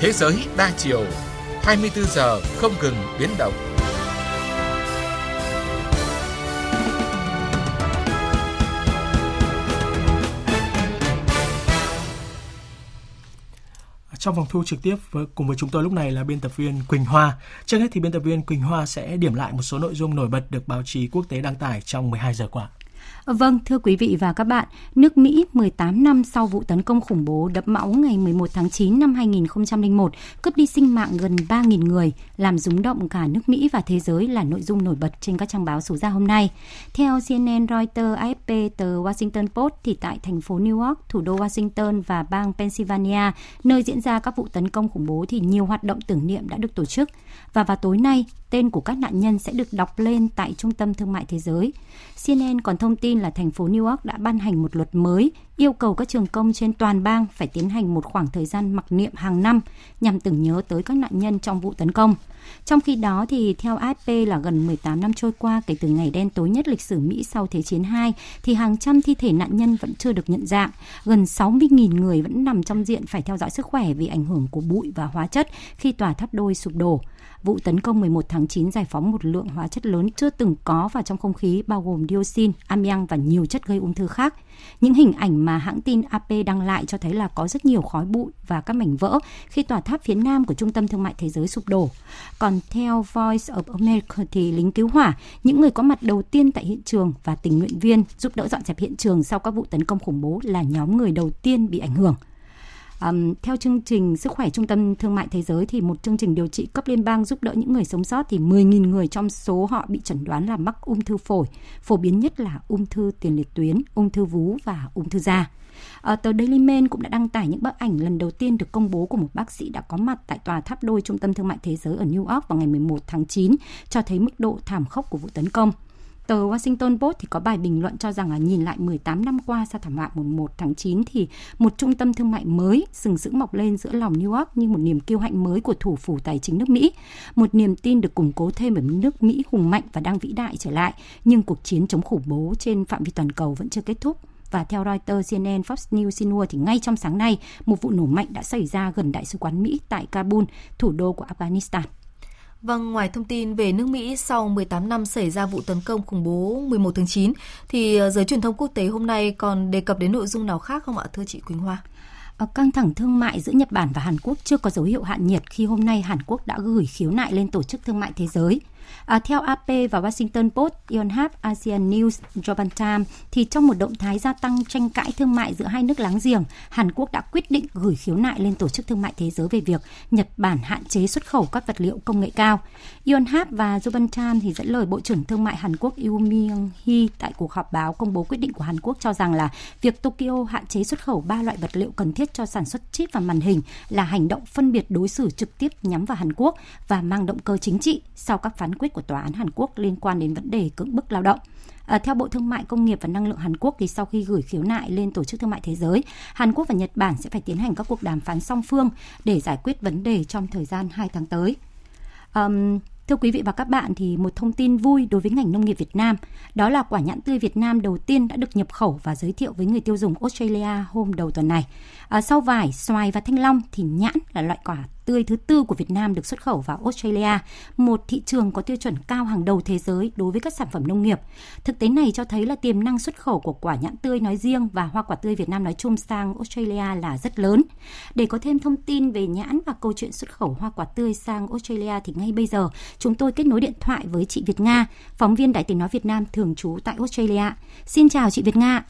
Thế giới đa chiều, 24 giờ không ngừng biến động. Trong vòng thu trực tiếp với, cùng với chúng tôi lúc này là biên tập viên Quỳnh Hoa. Trước hết thì biên tập viên Quỳnh Hoa sẽ điểm lại một số nội dung nổi bật được báo chí quốc tế đăng tải trong 12 giờ qua. Vâng, thưa quý vị và các bạn, nước Mỹ 18 năm sau vụ tấn công khủng bố đẫm máu ngày 11 tháng 9 năm 2001 cướp đi sinh mạng gần 3.000 người, làm rúng động cả nước Mỹ và thế giới là nội dung nổi bật trên các trang báo số ra hôm nay. Theo CNN, Reuters, AFP, tờ Washington Post thì tại thành phố New York, thủ đô Washington và bang Pennsylvania, nơi diễn ra các vụ tấn công khủng bố thì nhiều hoạt động tưởng niệm đã được tổ chức. Và vào tối nay, tên của các nạn nhân sẽ được đọc lên tại Trung tâm Thương mại Thế giới. CNN còn thông tin là thành phố New York đã ban hành một luật mới yêu cầu các trường công trên toàn bang phải tiến hành một khoảng thời gian mặc niệm hàng năm nhằm tưởng nhớ tới các nạn nhân trong vụ tấn công. Trong khi đó thì theo AFP là gần 18 năm trôi qua kể từ ngày đen tối nhất lịch sử Mỹ sau Thế chiến II thì hàng trăm thi thể nạn nhân vẫn chưa được nhận dạng. Gần 60.000 người vẫn nằm trong diện phải theo dõi sức khỏe vì ảnh hưởng của bụi và hóa chất khi tòa tháp đôi sụp đổ. Vụ tấn công 11 tháng 9 giải phóng một lượng hóa chất lớn chưa từng có vào trong không khí bao gồm dioxin, amiang và nhiều chất gây ung thư khác. Những hình ảnh mà hãng tin AP đăng lại cho thấy là có rất nhiều khói bụi và các mảnh vỡ khi tòa tháp phía nam của Trung tâm Thương mại Thế giới sụp đổ. Còn theo Voice of America thì lính cứu hỏa, những người có mặt đầu tiên tại hiện trường và tình nguyện viên giúp đỡ dọn dẹp hiện trường sau các vụ tấn công khủng bố là nhóm người đầu tiên bị ảnh hưởng. Um, theo chương trình Sức khỏe Trung tâm Thương mại Thế giới thì một chương trình điều trị cấp liên bang giúp đỡ những người sống sót thì 10.000 người trong số họ bị chẩn đoán là mắc ung thư phổi, phổ biến nhất là ung thư tiền liệt tuyến, ung thư vú và ung thư da. À, tờ Daily Mail cũng đã đăng tải những bức ảnh lần đầu tiên được công bố của một bác sĩ đã có mặt tại tòa tháp đôi Trung tâm Thương mại Thế giới ở New York vào ngày 11 tháng 9, cho thấy mức độ thảm khốc của vụ tấn công. Tờ Washington Post thì có bài bình luận cho rằng là nhìn lại 18 năm qua sau thảm họa mùng 1 tháng 9 thì một trung tâm thương mại mới sừng sững mọc lên giữa lòng New York như một niềm kiêu hãnh mới của thủ phủ tài chính nước Mỹ. Một niềm tin được củng cố thêm ở nước Mỹ hùng mạnh và đang vĩ đại trở lại, nhưng cuộc chiến chống khủng bố trên phạm vi toàn cầu vẫn chưa kết thúc và theo Reuters, CNN, Fox News, Xinhua thì ngay trong sáng nay, một vụ nổ mạnh đã xảy ra gần đại sứ quán Mỹ tại Kabul, thủ đô của Afghanistan. Vâng, ngoài thông tin về nước Mỹ sau 18 năm xảy ra vụ tấn công khủng bố 11 tháng 9, thì ờ, giới truyền thông quốc tế hôm nay còn đề cập đến nội dung nào khác không ạ, thưa chị Quỳnh Hoa? Ờ, căng thẳng thương mại giữa Nhật Bản và Hàn Quốc chưa có dấu hiệu hạn nhiệt khi hôm nay Hàn Quốc đã gửi khiếu nại lên Tổ chức Thương mại Thế giới – À, theo AP và Washington Post, Yonhap Asian News, Japan Times, thì trong một động thái gia tăng tranh cãi thương mại giữa hai nước láng giềng, Hàn Quốc đã quyết định gửi khiếu nại lên Tổ chức Thương mại Thế giới về việc Nhật Bản hạn chế xuất khẩu các vật liệu công nghệ cao. Yonhap và Japan Times thì dẫn lời Bộ trưởng Thương mại Hàn Quốc Yoo Myung Hee tại cuộc họp báo công bố quyết định của Hàn Quốc cho rằng là việc Tokyo hạn chế xuất khẩu ba loại vật liệu cần thiết cho sản xuất chip và màn hình là hành động phân biệt đối xử trực tiếp nhắm vào Hàn Quốc và mang động cơ chính trị sau các phán quyết của Tòa án Hàn Quốc liên quan đến vấn đề cưỡng bức lao động. À, theo Bộ Thương mại Công nghiệp và Năng lượng Hàn Quốc thì sau khi gửi khiếu nại lên Tổ chức Thương mại Thế giới, Hàn Quốc và Nhật Bản sẽ phải tiến hành các cuộc đàm phán song phương để giải quyết vấn đề trong thời gian 2 tháng tới. Um, Thưa quý vị và các bạn thì một thông tin vui đối với ngành nông nghiệp Việt Nam, đó là quả nhãn tươi Việt Nam đầu tiên đã được nhập khẩu và giới thiệu với người tiêu dùng Australia hôm đầu tuần này. À, sau vải, xoài và thanh long thì nhãn là loại quả tươi thứ tư của Việt Nam được xuất khẩu vào Australia, một thị trường có tiêu chuẩn cao hàng đầu thế giới đối với các sản phẩm nông nghiệp. Thực tế này cho thấy là tiềm năng xuất khẩu của quả nhãn tươi nói riêng và hoa quả tươi Việt Nam nói chung sang Australia là rất lớn. Để có thêm thông tin về nhãn và câu chuyện xuất khẩu hoa quả tươi sang Australia thì ngay bây giờ chúng tôi kết nối điện thoại với chị Việt Nga, phóng viên Đài tiếng nói Việt Nam thường trú tại Australia. Xin chào chị Việt Nga.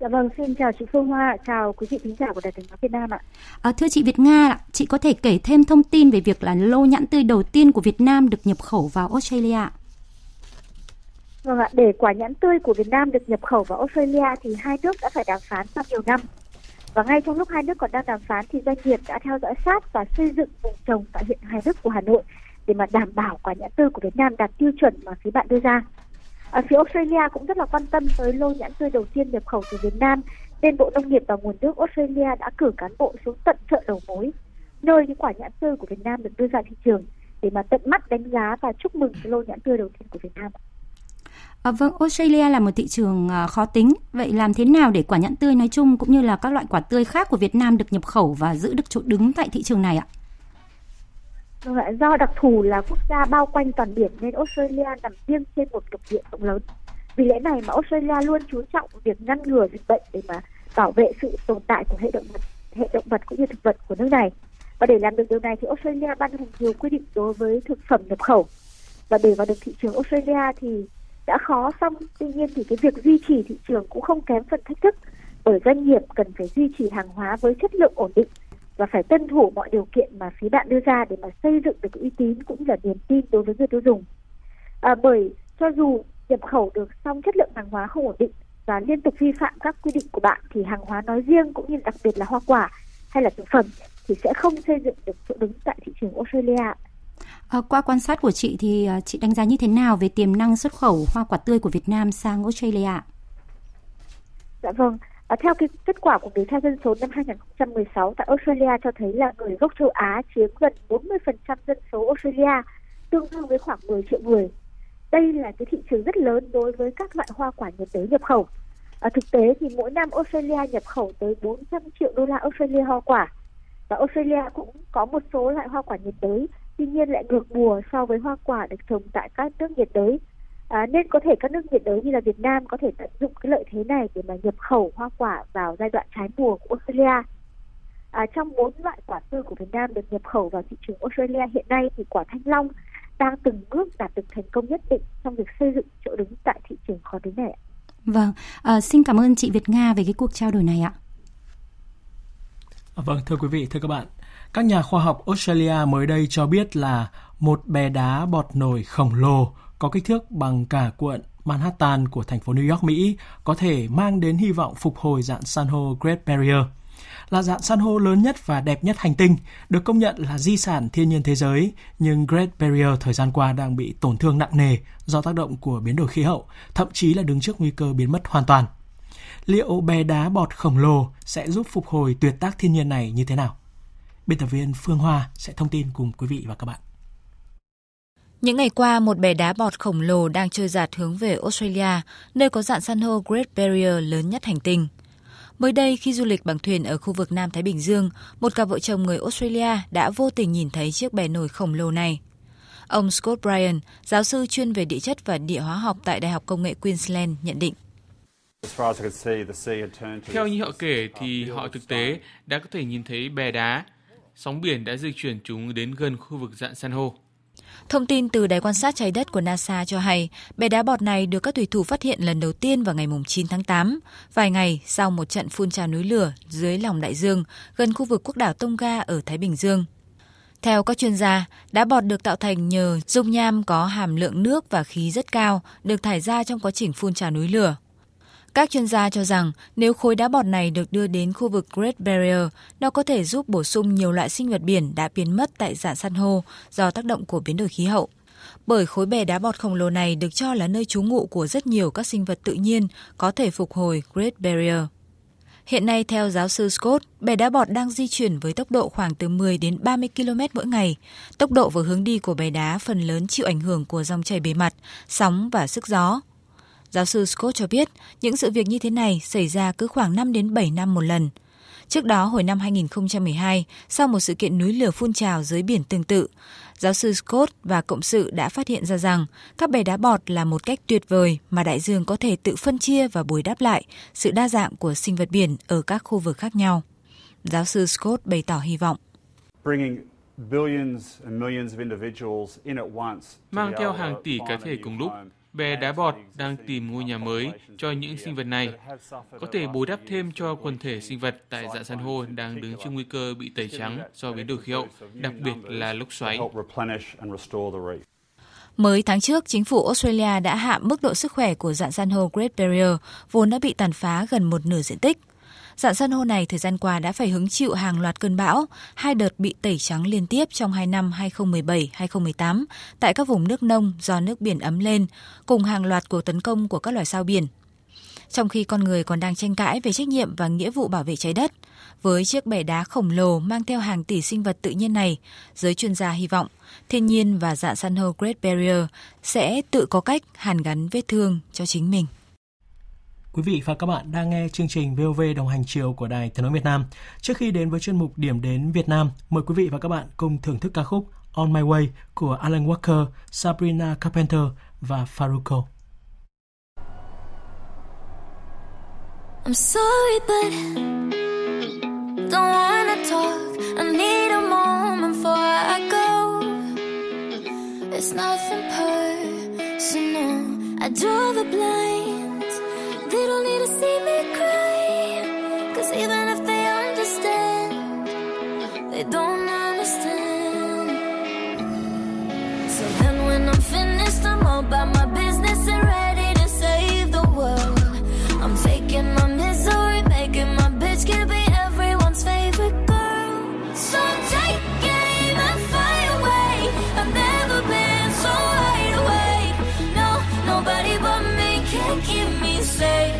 Dạ vâng, xin chào chị Phương Hoa, chào quý vị thính giả của Đài Tiếng nói Việt Nam ạ. À, thưa chị Việt Nga, chị có thể kể thêm thông tin về việc là lô nhãn tươi đầu tiên của Việt Nam được nhập khẩu vào Australia? Vâng ạ, để quả nhãn tươi của Việt Nam được nhập khẩu vào Australia thì hai nước đã phải đàm phán trong nhiều năm. Và ngay trong lúc hai nước còn đang đàm phán thì doanh nghiệp đã theo dõi sát và xây dựng vùng trồng tại huyện Hoài Đức của Hà Nội để mà đảm bảo quả nhãn tươi của Việt Nam đạt tiêu chuẩn mà phía bạn đưa ra. À, phía Australia cũng rất là quan tâm tới lô nhãn tươi đầu tiên nhập khẩu từ Việt Nam, nên Bộ Nông nghiệp và Nguồn nước Australia đã cử cán bộ xuống tận chợ đầu mối, nơi những quả nhãn tươi của Việt Nam được đưa ra thị trường để mà tận mắt đánh giá và chúc mừng lô nhãn tươi đầu tiên của Việt Nam. À, vâng, Australia là một thị trường à, khó tính. Vậy làm thế nào để quả nhãn tươi nói chung cũng như là các loại quả tươi khác của Việt Nam được nhập khẩu và giữ được chỗ đứng tại thị trường này ạ? Vâng do đặc thù là quốc gia bao quanh toàn biển nên Australia nằm riêng trên một lục địa rộng lớn. Vì lẽ này mà Australia luôn chú trọng việc ngăn ngừa dịch bệnh để mà bảo vệ sự tồn tại của hệ động vật, hệ động vật cũng như thực vật của nước này. Và để làm được điều này thì Australia ban hành nhiều quy định đối với thực phẩm nhập khẩu. Và để vào được thị trường Australia thì đã khó xong, tuy nhiên thì cái việc duy trì thị trường cũng không kém phần thách thức bởi doanh nghiệp cần phải duy trì hàng hóa với chất lượng ổn định và phải tuân thủ mọi điều kiện mà phía bạn đưa ra để mà xây dựng được uy tín cũng là niềm tin đối với người tiêu dùng. À, bởi cho dù nhập khẩu được xong chất lượng hàng hóa không ổn định và liên tục vi phạm các quy định của bạn thì hàng hóa nói riêng cũng như đặc biệt là hoa quả hay là thực phẩm thì sẽ không xây dựng được chỗ đứng tại thị trường Australia. À, qua quan sát của chị thì à, chị đánh giá như thế nào về tiềm năng xuất khẩu hoa quả tươi của Việt Nam sang Australia? Dạ vâng, à, theo cái kết quả của điều tra dân số năm 2016 tại Australia cho thấy là người gốc châu Á chiếm gần 40% dân số Australia, tương đương với khoảng 10 triệu người. Đây là cái thị trường rất lớn đối với các loại hoa quả nhiệt đới nhập khẩu. À, thực tế thì mỗi năm Australia nhập khẩu tới 400 triệu đô la Australia hoa quả. Và Australia cũng có một số loại hoa quả nhiệt đới tuy nhiên lại ngược mùa so với hoa quả được trồng tại các nước nhiệt đới. À, nên có thể các nước nhiệt đới như là Việt Nam có thể tận dụng cái lợi thế này để mà nhập khẩu hoa quả vào giai đoạn trái mùa của Australia. À, trong bốn loại quả tươi của Việt Nam được nhập khẩu vào thị trường Australia hiện nay thì quả thanh long đang từng bước đạt được thành công nhất định trong việc xây dựng chỗ đứng tại thị trường khó tính này. Vâng, à, xin cảm ơn chị Việt Nga về cái cuộc trao đổi này ạ. À, vâng, thưa quý vị, thưa các bạn, các nhà khoa học Australia mới đây cho biết là một bè đá bọt nổi khổng lồ có kích thước bằng cả quận Manhattan của thành phố New York, Mỹ có thể mang đến hy vọng phục hồi dạng san hô Great Barrier. Là dạng san hô lớn nhất và đẹp nhất hành tinh, được công nhận là di sản thiên nhiên thế giới, nhưng Great Barrier thời gian qua đang bị tổn thương nặng nề do tác động của biến đổi khí hậu, thậm chí là đứng trước nguy cơ biến mất hoàn toàn. Liệu bè đá bọt khổng lồ sẽ giúp phục hồi tuyệt tác thiên nhiên này như thế nào? Biên tập viên Phương Hoa sẽ thông tin cùng quý vị và các bạn. Những ngày qua, một bè đá bọt khổng lồ đang trôi giạt hướng về Australia, nơi có dạng san hô Great Barrier lớn nhất hành tinh. Mới đây, khi du lịch bằng thuyền ở khu vực Nam Thái Bình Dương, một cặp vợ chồng người Australia đã vô tình nhìn thấy chiếc bè nổi khổng lồ này. Ông Scott Bryan, giáo sư chuyên về địa chất và địa hóa học tại Đại học Công nghệ Queensland nhận định. Theo như họ kể thì họ thực tế đã có thể nhìn thấy bè đá sóng biển đã di chuyển chúng đến gần khu vực dạng san hô. Thông tin từ đài quan sát trái đất của NASA cho hay, bè đá bọt này được các thủy thủ phát hiện lần đầu tiên vào ngày 9 tháng 8, vài ngày sau một trận phun trào núi lửa dưới lòng đại dương gần khu vực quốc đảo Tonga ở Thái Bình Dương. Theo các chuyên gia, đá bọt được tạo thành nhờ dung nham có hàm lượng nước và khí rất cao được thải ra trong quá trình phun trào núi lửa. Các chuyên gia cho rằng nếu khối đá bọt này được đưa đến khu vực Great Barrier, nó có thể giúp bổ sung nhiều loại sinh vật biển đã biến mất tại dạng san hô do tác động của biến đổi khí hậu. Bởi khối bè đá bọt khổng lồ này được cho là nơi trú ngụ của rất nhiều các sinh vật tự nhiên có thể phục hồi Great Barrier. Hiện nay, theo giáo sư Scott, bè đá bọt đang di chuyển với tốc độ khoảng từ 10 đến 30 km mỗi ngày. Tốc độ và hướng đi của bè đá phần lớn chịu ảnh hưởng của dòng chảy bề mặt, sóng và sức gió. Giáo sư Scott cho biết, những sự việc như thế này xảy ra cứ khoảng 5 đến 7 năm một lần. Trước đó, hồi năm 2012, sau một sự kiện núi lửa phun trào dưới biển tương tự, giáo sư Scott và cộng sự đã phát hiện ra rằng các bè đá bọt là một cách tuyệt vời mà đại dương có thể tự phân chia và bồi đắp lại sự đa dạng của sinh vật biển ở các khu vực khác nhau. Giáo sư Scott bày tỏ hy vọng. Mang theo hàng tỷ cá thể cùng lúc, Bè đá bọt đang tìm ngôi nhà mới cho những sinh vật này, có thể bù đắp thêm cho quần thể sinh vật tại dạng san hô đang đứng trước nguy cơ bị tẩy trắng do biến đổi khí hậu, đặc biệt là lốc xoáy. Mới tháng trước, chính phủ Australia đã hạ mức độ sức khỏe của dạng san hô Great Barrier, vốn đã bị tàn phá gần một nửa diện tích. Dạng san hô này thời gian qua đã phải hứng chịu hàng loạt cơn bão, hai đợt bị tẩy trắng liên tiếp trong hai năm 2017-2018 tại các vùng nước nông do nước biển ấm lên, cùng hàng loạt cuộc tấn công của các loài sao biển. trong khi con người còn đang tranh cãi về trách nhiệm và nghĩa vụ bảo vệ trái đất. Với chiếc bể đá khổng lồ mang theo hàng tỷ sinh vật tự nhiên này, giới chuyên gia hy vọng thiên nhiên và dạng san hô Great Barrier sẽ tự có cách hàn gắn vết thương cho chính mình. Quý vị và các bạn đang nghe chương trình VOV đồng hành chiều của Đài Tiếng nói Việt Nam. Trước khi đến với chuyên mục Điểm đến Việt Nam, mời quý vị và các bạn cùng thưởng thức ca khúc On My Way của Alan Walker, Sabrina Carpenter và Faruko. I'm sorry, but don't wanna talk. I need a moment before I go. It's nothing personal. I draw the blind Cause even if they understand, they don't understand. So then when I'm finished, I'm all about my business and ready to save the world. I'm faking my misery, making my bitch can be everyone's favorite girl. So take aim and fly away. I've never been so wide awake. No, nobody but me can keep me safe,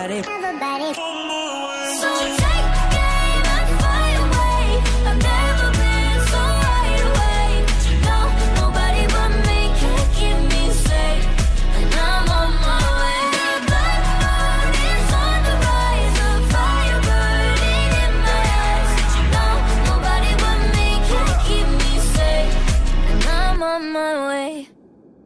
body. Everybody.